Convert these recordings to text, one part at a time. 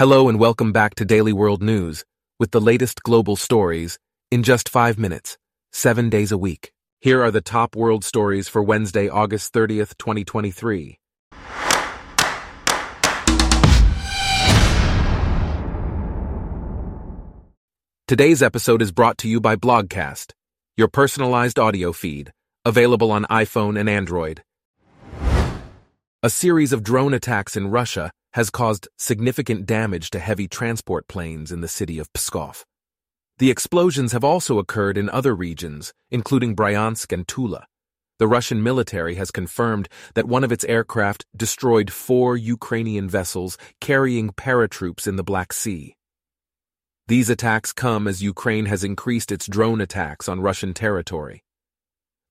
Hello and welcome back to Daily World News with the latest global stories in just five minutes, seven days a week. Here are the top world stories for Wednesday, August 30th, 2023. Today's episode is brought to you by Blogcast, your personalized audio feed, available on iPhone and Android. A series of drone attacks in Russia has caused significant damage to heavy transport planes in the city of Pskov. The explosions have also occurred in other regions, including Bryansk and Tula. The Russian military has confirmed that one of its aircraft destroyed four Ukrainian vessels carrying paratroops in the Black Sea. These attacks come as Ukraine has increased its drone attacks on Russian territory.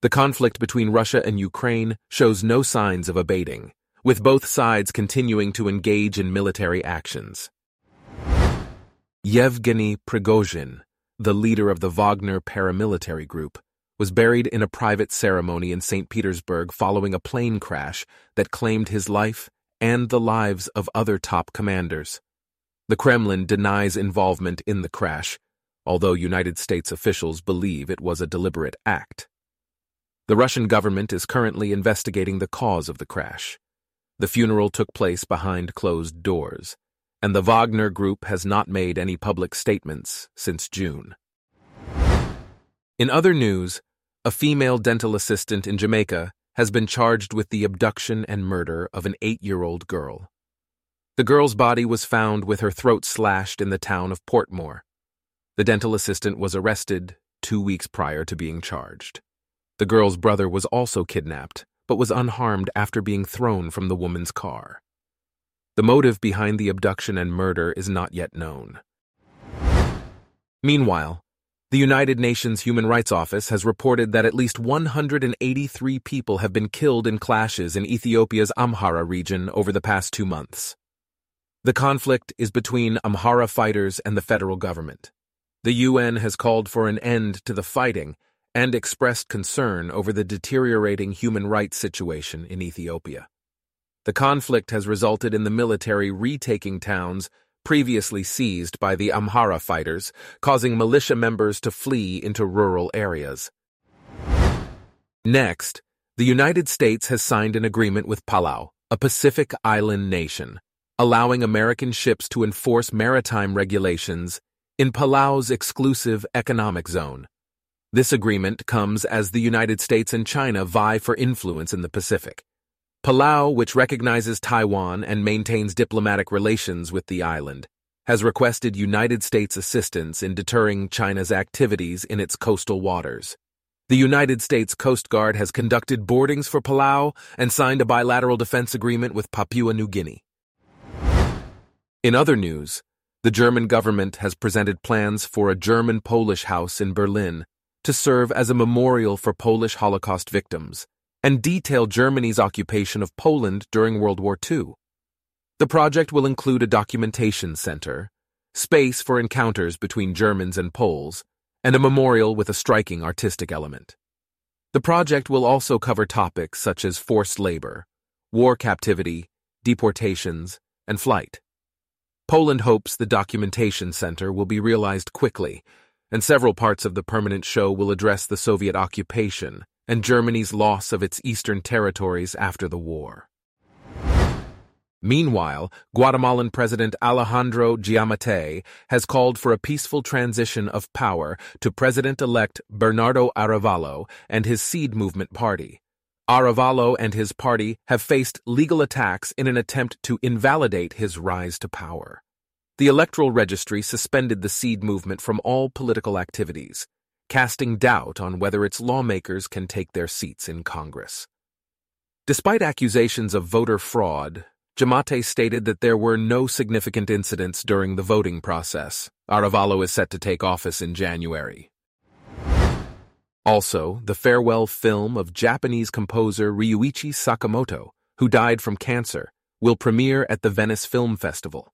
The conflict between Russia and Ukraine shows no signs of abating with both sides continuing to engage in military actions. Yevgeny Prigozhin, the leader of the Wagner paramilitary group, was buried in a private ceremony in St. Petersburg following a plane crash that claimed his life and the lives of other top commanders. The Kremlin denies involvement in the crash, although United States officials believe it was a deliberate act. The Russian government is currently investigating the cause of the crash. The funeral took place behind closed doors, and the Wagner Group has not made any public statements since June. In other news, a female dental assistant in Jamaica has been charged with the abduction and murder of an eight year old girl. The girl's body was found with her throat slashed in the town of Portmore. The dental assistant was arrested two weeks prior to being charged. The girl's brother was also kidnapped but was unharmed after being thrown from the woman's car. The motive behind the abduction and murder is not yet known. Meanwhile, the United Nations Human Rights Office has reported that at least 183 people have been killed in clashes in Ethiopia's Amhara region over the past two months. The conflict is between Amhara fighters and the federal government. The UN has called for an end to the fighting and expressed concern over the deteriorating human rights situation in Ethiopia. The conflict has resulted in the military retaking towns previously seized by the Amhara fighters, causing militia members to flee into rural areas. Next, the United States has signed an agreement with Palau, a Pacific island nation, allowing American ships to enforce maritime regulations in Palau's exclusive economic zone. This agreement comes as the United States and China vie for influence in the Pacific. Palau, which recognizes Taiwan and maintains diplomatic relations with the island, has requested United States assistance in deterring China's activities in its coastal waters. The United States Coast Guard has conducted boardings for Palau and signed a bilateral defense agreement with Papua New Guinea. In other news, the German government has presented plans for a German Polish house in Berlin to serve as a memorial for Polish Holocaust victims and detail Germany's occupation of Poland during World War II. The project will include a documentation center, space for encounters between Germans and Poles, and a memorial with a striking artistic element. The project will also cover topics such as forced labor, war captivity, deportations, and flight. Poland hopes the documentation center will be realized quickly and several parts of the permanent show will address the Soviet occupation and Germany's loss of its eastern territories after the war. Meanwhile, Guatemalan President Alejandro Giammattei has called for a peaceful transition of power to President-elect Bernardo Arevalo and his Seed Movement party. Arevalo and his party have faced legal attacks in an attempt to invalidate his rise to power. The Electoral Registry suspended the Seed movement from all political activities, casting doubt on whether its lawmakers can take their seats in Congress. Despite accusations of voter fraud, Giammattei stated that there were no significant incidents during the voting process. Arevalo is set to take office in January. Also, the farewell film of Japanese composer Ryuichi Sakamoto, who died from cancer, will premiere at the Venice Film Festival.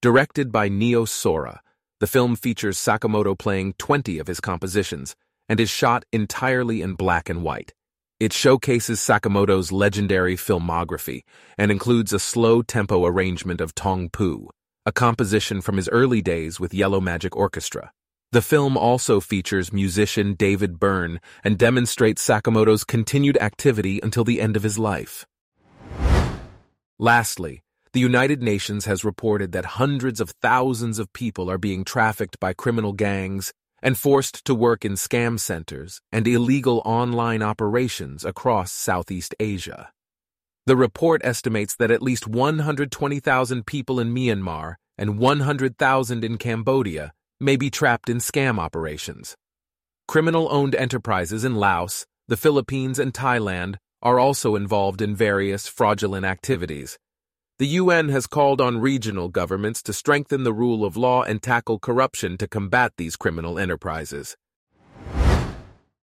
Directed by Neo Sora, the film features Sakamoto playing 20 of his compositions and is shot entirely in black and white. It showcases Sakamoto's legendary filmography and includes a slow tempo arrangement of Tong Poo, a composition from his early days with Yellow Magic Orchestra. The film also features musician David Byrne and demonstrates Sakamoto's continued activity until the end of his life. Lastly, the United Nations has reported that hundreds of thousands of people are being trafficked by criminal gangs and forced to work in scam centers and illegal online operations across Southeast Asia. The report estimates that at least 120,000 people in Myanmar and 100,000 in Cambodia may be trapped in scam operations. Criminal owned enterprises in Laos, the Philippines, and Thailand are also involved in various fraudulent activities. The UN has called on regional governments to strengthen the rule of law and tackle corruption to combat these criminal enterprises.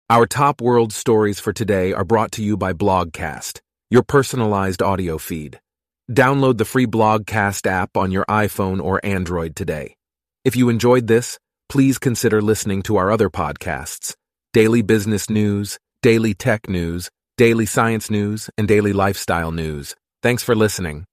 Our top world stories for today are brought to you by Blogcast, your personalized audio feed. Download the free Blogcast app on your iPhone or Android today. If you enjoyed this, please consider listening to our other podcasts Daily Business News, Daily Tech News, Daily Science News, and Daily Lifestyle News. Thanks for listening.